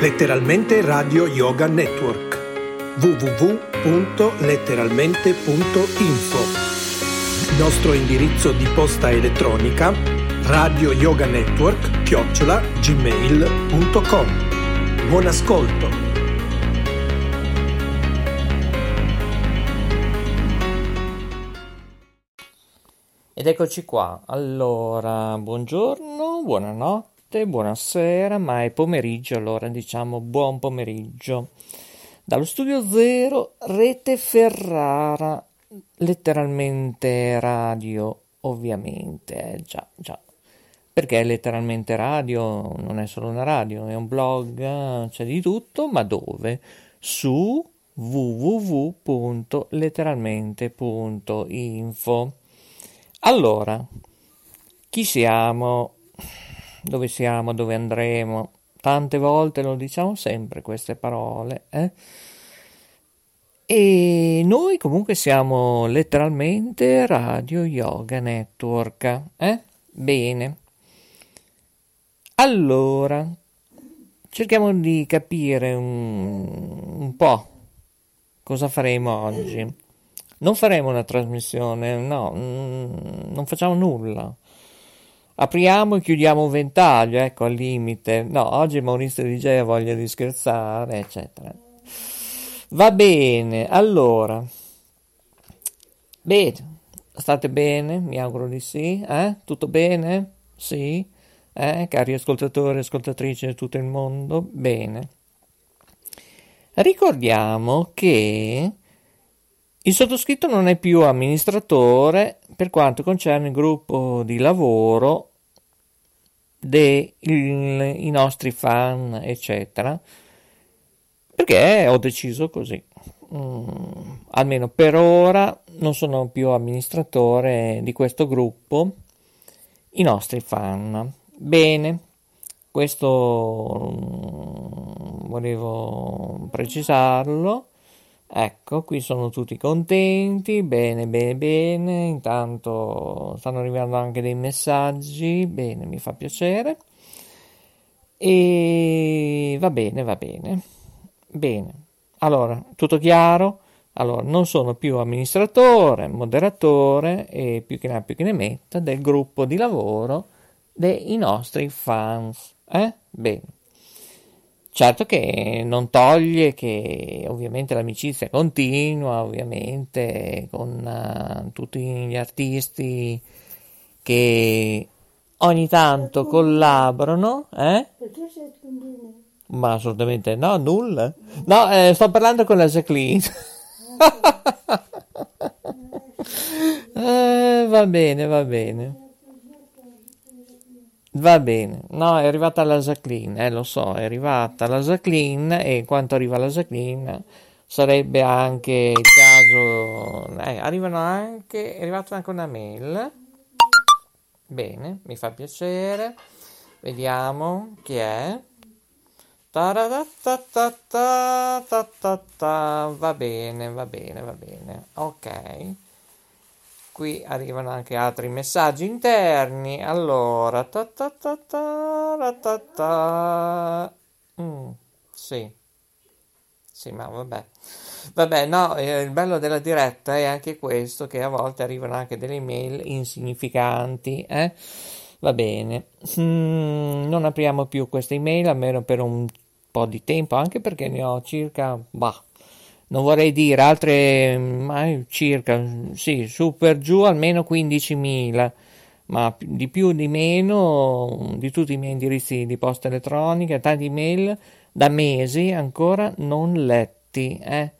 Letteralmente Radio Yoga Network www.letteralmente.info Nostro indirizzo di posta elettronica radio yoga network chiocciola gmail.com Buon ascolto! Ed eccoci qua. Allora, buongiorno, buonanotte buonasera, ma è pomeriggio, allora diciamo buon pomeriggio. Dallo studio zero, Rete Ferrara, letteralmente radio, ovviamente, eh, già, già. Perché letteralmente radio non è solo una radio, è un blog, c'è di tutto, ma dove? Su www.letteralmente.info. Allora, chi siamo? Dove siamo, dove andremo. Tante volte lo diciamo sempre queste parole. Eh? E noi comunque siamo letteralmente Radio Yoga Network. Eh? Bene. Allora, cerchiamo di capire un, un po' cosa faremo oggi. Non faremo una trasmissione, no, mm, non facciamo nulla Apriamo e chiudiamo un ventaglio, ecco, al limite. No, oggi Maurizio DJ ha voglia di scherzare, eccetera. Va bene, allora. Bene, state bene? Mi auguro di sì. Eh? Tutto bene? Sì? Eh? Cari ascoltatori e ascoltatrici di tutto il mondo? Bene. Ricordiamo che il sottoscritto non è più amministratore per quanto concerne il gruppo di lavoro dei nostri fan, eccetera, perché ho deciso così. Mm, almeno per ora non sono più amministratore di questo gruppo, i nostri fan. Bene, questo mm, volevo precisarlo. Ecco, qui sono tutti contenti, bene, bene, bene, intanto stanno arrivando anche dei messaggi, bene, mi fa piacere. E va bene, va bene. Bene. Allora, tutto chiaro? Allora, non sono più amministratore, moderatore e più che ne più che ne metta del gruppo di lavoro dei nostri fans. Eh? Bene. Certo che non toglie che ovviamente l'amicizia continua, ovviamente con uh, tutti gli artisti che ogni tanto collaborano, eh? Perché sei Ma assolutamente no, nulla. No, eh, sto parlando con la Jacqueline. eh, va bene, va bene. Va bene, no, è arrivata la Jacqueline, eh, lo so, è arrivata la Jacqueline e quanto arriva la Jacqueline sarebbe anche il caso, eh, arrivano anche, è arrivata anche una mail, bene, mi fa piacere, vediamo chi è, va bene, va bene, va bene, ok qui arrivano anche altri messaggi interni. Allora, ta ta ta ta ta ta. Mm, sì. Sì, ma vabbè. Vabbè, no, eh, il bello della diretta è anche questo, che a volte arrivano anche delle email insignificanti, eh? Va bene. Mm, non apriamo più queste email, almeno per un po' di tempo, anche perché ne ho circa, bah, non vorrei dire altre, ma circa, sì, su per giù almeno 15.000, ma di più di meno di tutti i miei indirizzi di posta elettronica, tanti email da mesi ancora non letti, eh.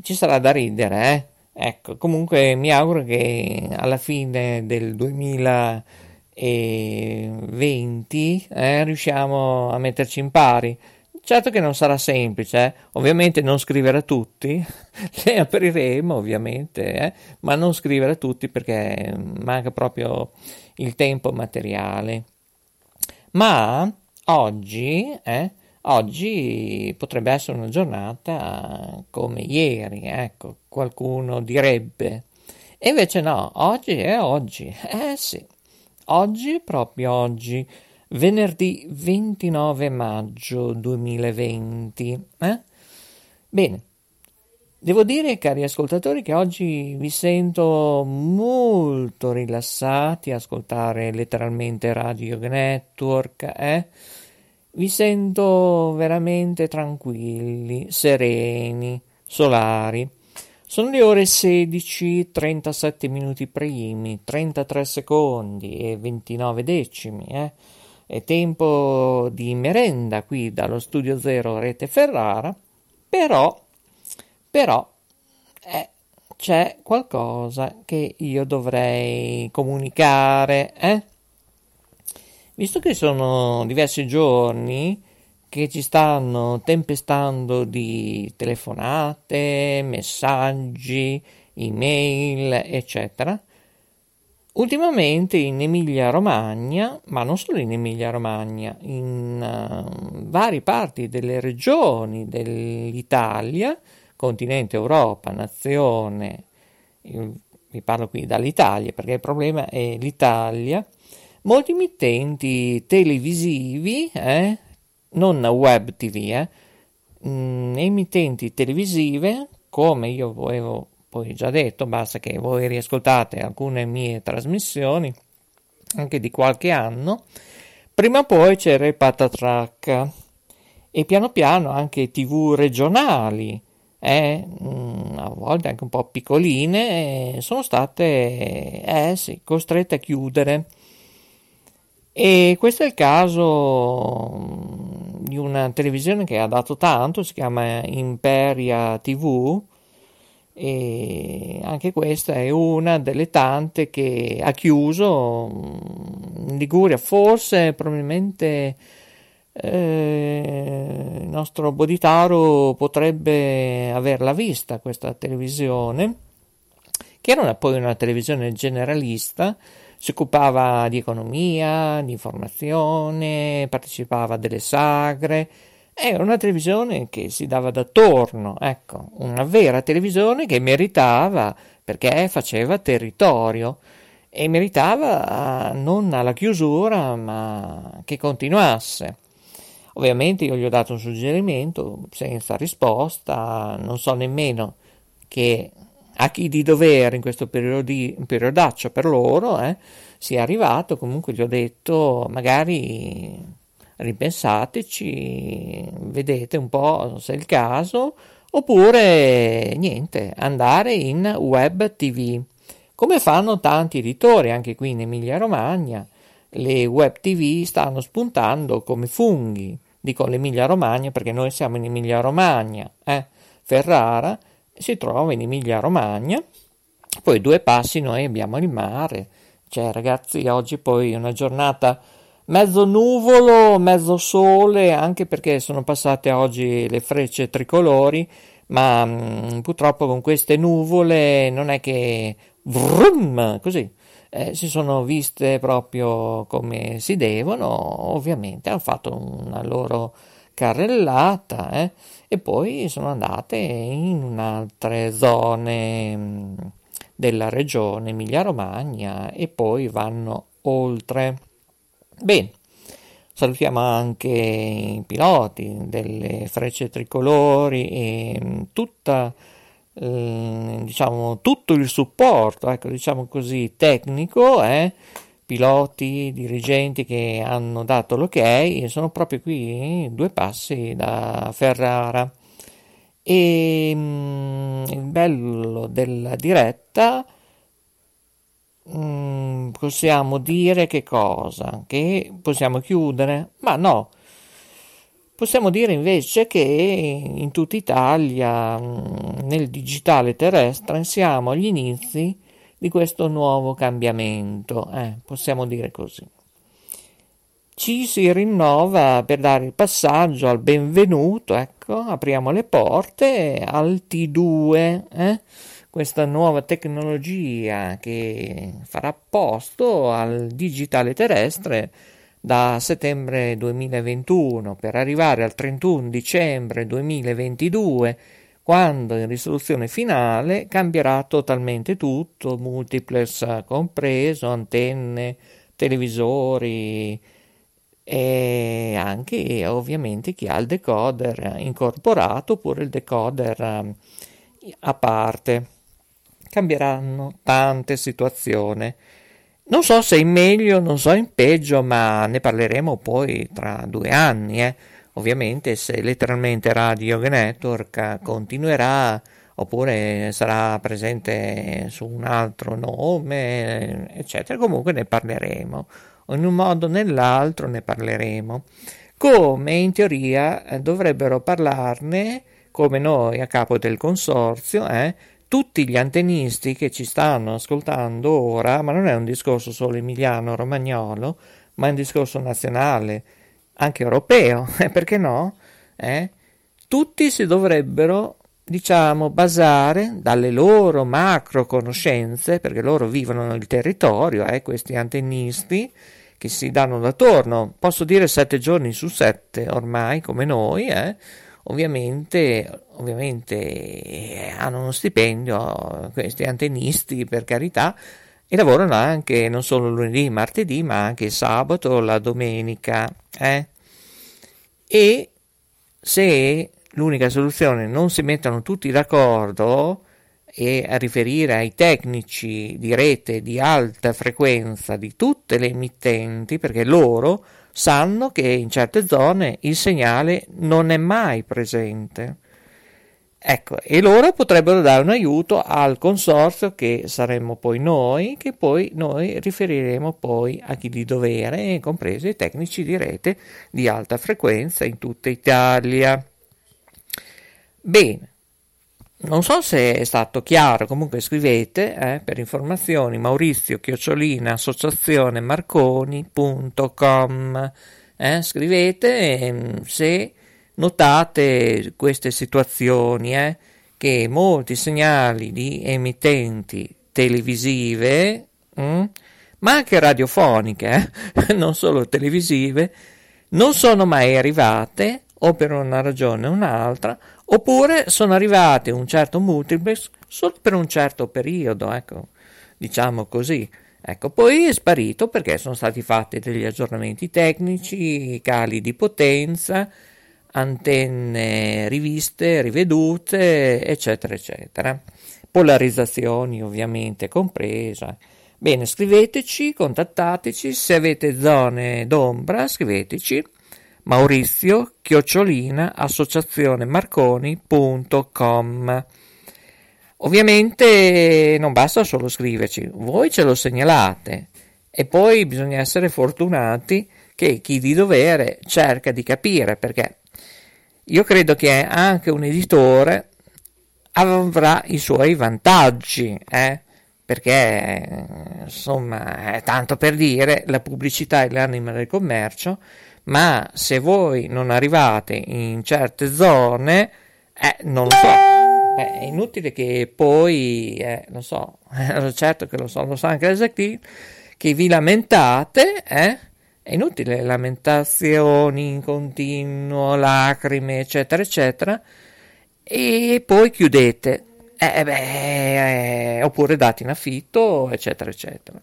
Ci sarà da ridere, eh. Ecco, comunque mi auguro che alla fine del 2020 eh, riusciamo a metterci in pari Certo che non sarà semplice, eh? ovviamente non scrivere a tutti, le apriremo ovviamente, eh? ma non scrivere a tutti perché manca proprio il tempo materiale. Ma oggi, eh, oggi potrebbe essere una giornata come ieri, ecco, qualcuno direbbe. E invece no, oggi è oggi, eh sì, oggi, proprio oggi venerdì 29 maggio 2020. Eh? Bene, devo dire, cari ascoltatori, che oggi vi sento molto rilassati ascoltare letteralmente Radio Network, eh? Vi sento veramente tranquilli, sereni, solari. Sono le ore 16, 37 minuti primi, 33 secondi e 29 decimi, eh? È tempo di merenda qui dallo Studio Zero Rete Ferrara, però, però, eh, c'è qualcosa che io dovrei comunicare, eh? Visto che sono diversi giorni che ci stanno tempestando di telefonate, messaggi, email, eccetera, ultimamente in Emilia Romagna, ma non solo in Emilia Romagna, in uh, varie parti delle regioni dell'Italia, continente Europa, nazione, vi parlo qui dall'Italia perché il problema è l'Italia, molti emittenti televisivi, eh, non web tv, eh, mm, emittenti televisive, come io avevo poi già detto, basta che voi riascoltate alcune mie trasmissioni, anche di qualche anno, prima o poi c'era il patatrack e piano piano anche tv regionali, eh, mm, a volte anche un po' piccoline, sono state eh, sì, costrette a chiudere. E questo è il caso mm, di una televisione che ha dato tanto, si chiama Imperia TV e anche questa è una delle tante che ha chiuso mm, in Liguria, forse probabilmente eh, il nostro Boditaro potrebbe averla vista questa televisione, che era una, poi una televisione generalista si occupava di economia, di informazione, partecipava a delle sagre. Era una televisione che si dava d'attorno, ecco, una vera televisione che meritava perché faceva territorio e meritava non alla chiusura ma che continuasse. Ovviamente io gli ho dato un suggerimento senza risposta, non so nemmeno che a chi di dovere in questo periodi, periodaccio per loro eh, sia arrivato, comunque gli ho detto magari ripensateci, vedete un po' se è il caso, oppure niente, andare in web tv, come fanno tanti editori anche qui in Emilia Romagna, le web tv stanno spuntando come funghi, dico l'Emilia Romagna perché noi siamo in Emilia Romagna, eh? Ferrara, si trova in Emilia Romagna, poi due passi noi abbiamo il mare, cioè ragazzi oggi poi è una giornata mezzo nuvolo, mezzo sole, anche perché sono passate oggi le frecce tricolori, ma mh, mm, purtroppo con queste nuvole non è che vrum, così eh, si sono viste proprio come si devono, ovviamente hanno fatto una loro carrellata eh, e poi sono andate in altre zone mm, della regione Emilia-Romagna e poi vanno oltre. Bene, salutiamo anche i piloti delle frecce tricolori e mm, tutta eh, diciamo tutto il supporto, ecco, diciamo così, tecnico, eh, piloti, dirigenti che hanno dato l'ok e sono proprio qui due passi da Ferrara. E mh, mm, il bello della diretta mh, mm, possiamo dire che cosa? Che possiamo chiudere? Ma no. Possiamo dire invece che in tutta Italia, mm, nel digitale terrestre, siamo agli inizi di questo nuovo cambiamento, eh, possiamo dire così. Ci si rinnova per dare il passaggio al benvenuto, ecco, apriamo le porte al T2, eh, questa nuova tecnologia che farà posto al digitale terrestre da settembre 2021 per arrivare al 31 dicembre 2022 quando in risoluzione finale cambierà totalmente tutto, multiplex compreso, antenne, televisori, e anche ovviamente chi ha il decoder incorporato oppure il decoder um, a parte. Cambieranno tante situazioni. Non so se in meglio, non so in peggio, ma ne parleremo poi tra due anni. Eh. Ovviamente se letteralmente Radio Network continuerà oppure sarà presente su un altro nome, eccetera, comunque ne parleremo in un modo o nell'altro ne parleremo. Come in teoria dovrebbero parlarne, come noi a capo del consorzio, eh, tutti gli antennisti che ci stanno ascoltando ora, ma non è un discorso solo emiliano-romagnolo, ma è un discorso nazionale, anche europeo, eh, perché no? Eh? Tutti si dovrebbero diciamo, basare dalle loro macro conoscenze, perché loro vivono il territorio, eh, questi antennisti che si danno da torno, posso dire sette giorni su sette ormai, come noi, eh, ovviamente, ovviamente hanno uno stipendio, questi antennisti per carità, e lavorano anche non solo lunedì, martedì, ma anche sabato, la domenica. Eh? E se l'unica soluzione non si mettono tutti d'accordo e a riferire ai tecnici di rete di alta frequenza di tutte le emittenti, perché loro sanno che in certe zone il segnale non è mai presente. Ecco, e loro potrebbero dare un aiuto al consorzio che saremmo poi noi, che poi noi riferiremo poi a chi di dovere, compresi i tecnici di rete di alta frequenza in tutta Italia. Bene, non so se è stato chiaro, comunque scrivete eh, per informazioni maurizio chiocciolina associazione marconi.com eh, scrivete eh, se notate queste situazioni eh, che molti segnali di emittenti televisive mh, mm, ma anche radiofoniche eh, non solo televisive non sono mai arrivate o per una ragione o un'altra oppure sono arrivati un certo multiplex solo per un certo periodo, ecco, diciamo così. Ecco, poi è sparito perché sono stati fatti degli aggiornamenti tecnici, cali di potenza, antenne riviste, rivedute, eccetera, eccetera. Polarizzazioni ovviamente compresa. Bene, scriveteci, contattateci, se avete zone d'ombra, scriveteci. Maurizio chiocciolina associazionemarconi.com Ovviamente non basta solo scriverci, voi ce lo segnalate. E poi bisogna essere fortunati che chi di dovere cerca di capire perché io credo che anche un editore avrà i suoi vantaggi, eh? perché insomma è tanto per dire la pubblicità è l'anima del commercio ma se voi non arrivate in certe zone, eh, non lo so, Beh, è inutile che poi, eh, lo so, certo che lo so, lo sa anche l'esecutivo, che vi lamentate, eh? È inutile lamentazioni in continuo, lacrime, eccetera, eccetera, e poi chiudete, eh, beh, eh, oppure date in affitto, eccetera, eccetera.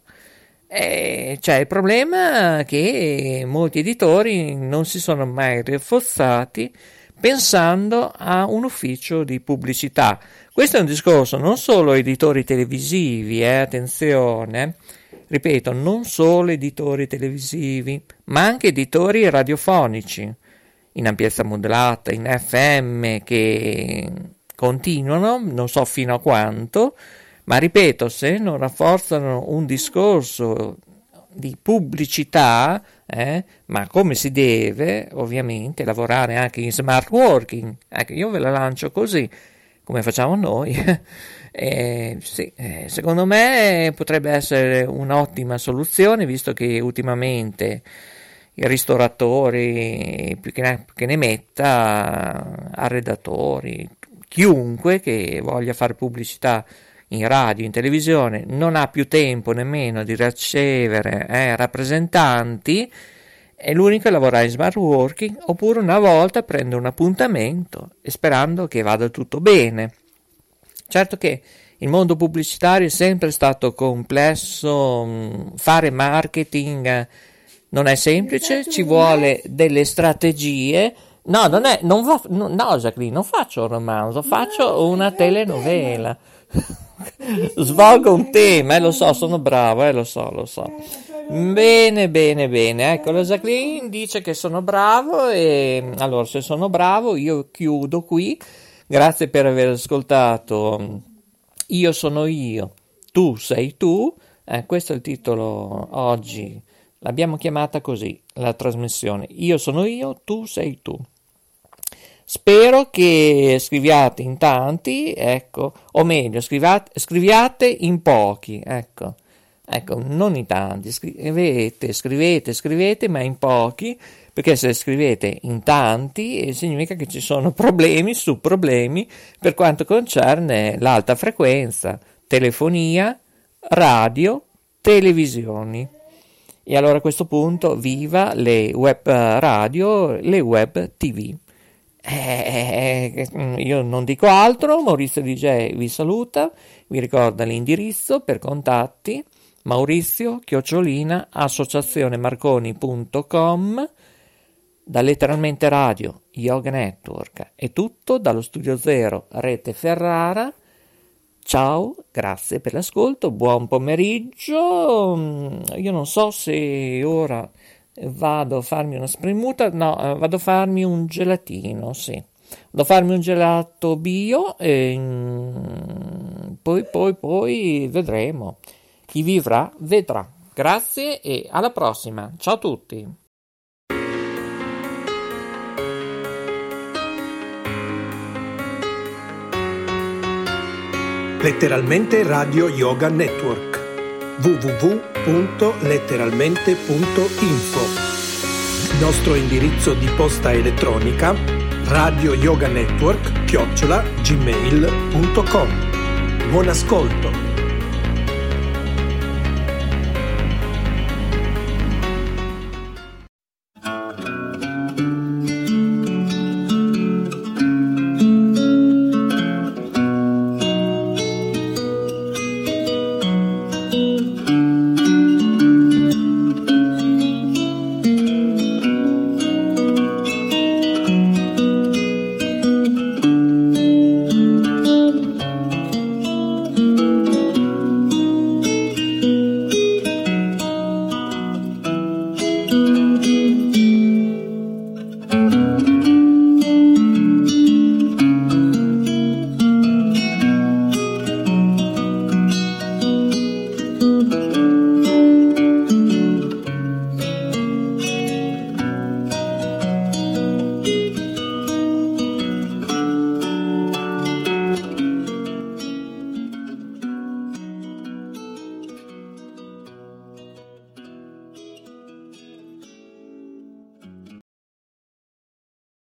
E c'è il problema che molti editori non si sono mai rinforzati pensando a un ufficio di pubblicità. Questo è un discorso non solo editori televisivi, eh, attenzione, ripeto, non solo editori televisivi, ma anche editori radiofonici, in ampiezza modulata, in FM, che continuano, non so fino a quanto, ma ripeto, se non rafforzano un discorso di pubblicità, eh, ma come si deve, ovviamente, lavorare anche in smart working, ecco, io ve la lancio così, come facciamo noi, eh, sì, secondo me potrebbe essere un'ottima soluzione, visto che ultimamente i ristoratori, più che ne, che ne metta, arredatori, chiunque che voglia fare pubblicità in radio, in televisione, non ha più tempo nemmeno di ricevere eh, rappresentanti, è l'unico a lavorare in smart working oppure una volta prende un appuntamento e sperando che vada tutto bene. Certo che il mondo pubblicitario è sempre stato complesso, mm, fare marketing Non è semplice, ci vuole delle strategie. No, non è, non va, no, no, Jacqueline, non faccio un romanzo, faccio una telenovela. Svolgo un tema, eh, lo so, sono bravo, eh, lo so, lo so. Bene, bene, bene. Ecco, la Jacqueline dice che sono bravo e allora se sono bravo io chiudo qui. Grazie per aver ascoltato. Io sono io, tu sei tu. Eh, questo è il titolo oggi. L'abbiamo chiamata così, la trasmissione. Io sono io, tu sei tu. Spero che scriviate in tanti, ecco, o meglio, scriviate, scriviate in pochi, ecco. Ecco, non in tanti, scrivete, scrivete, scrivete, ma in pochi, perché se scrivete in tanti eh, significa che ci sono problemi su problemi per quanto concerne l'alta frequenza, telefonia, radio, televisioni. E allora a questo punto viva le web radio, le web tv. Eh, eh, io non dico altro, Maurizio DJ vi saluta, vi ricorda l'indirizzo per contatti Maurizio chiocciolina associazionemarconi.com da letteralmente radio Yoga Network. È tutto dallo studio zero Rete Ferrara. Ciao grazie per l'ascolto buon pomeriggio. Mm, io non so se ora vado a farmi una spremuta no eh, vado a farmi un gelatino sì. Vado a farmi un gelato bio e mm, poi poi poi vedremo chi vivrà vedrà. Grazie e alla prossima. Ciao a tutti. Letteralmente Radio Yoga Network www.letteralmente.info Nostro indirizzo di posta elettronica radio yoga network chiocciola gmail.com Buon ascolto!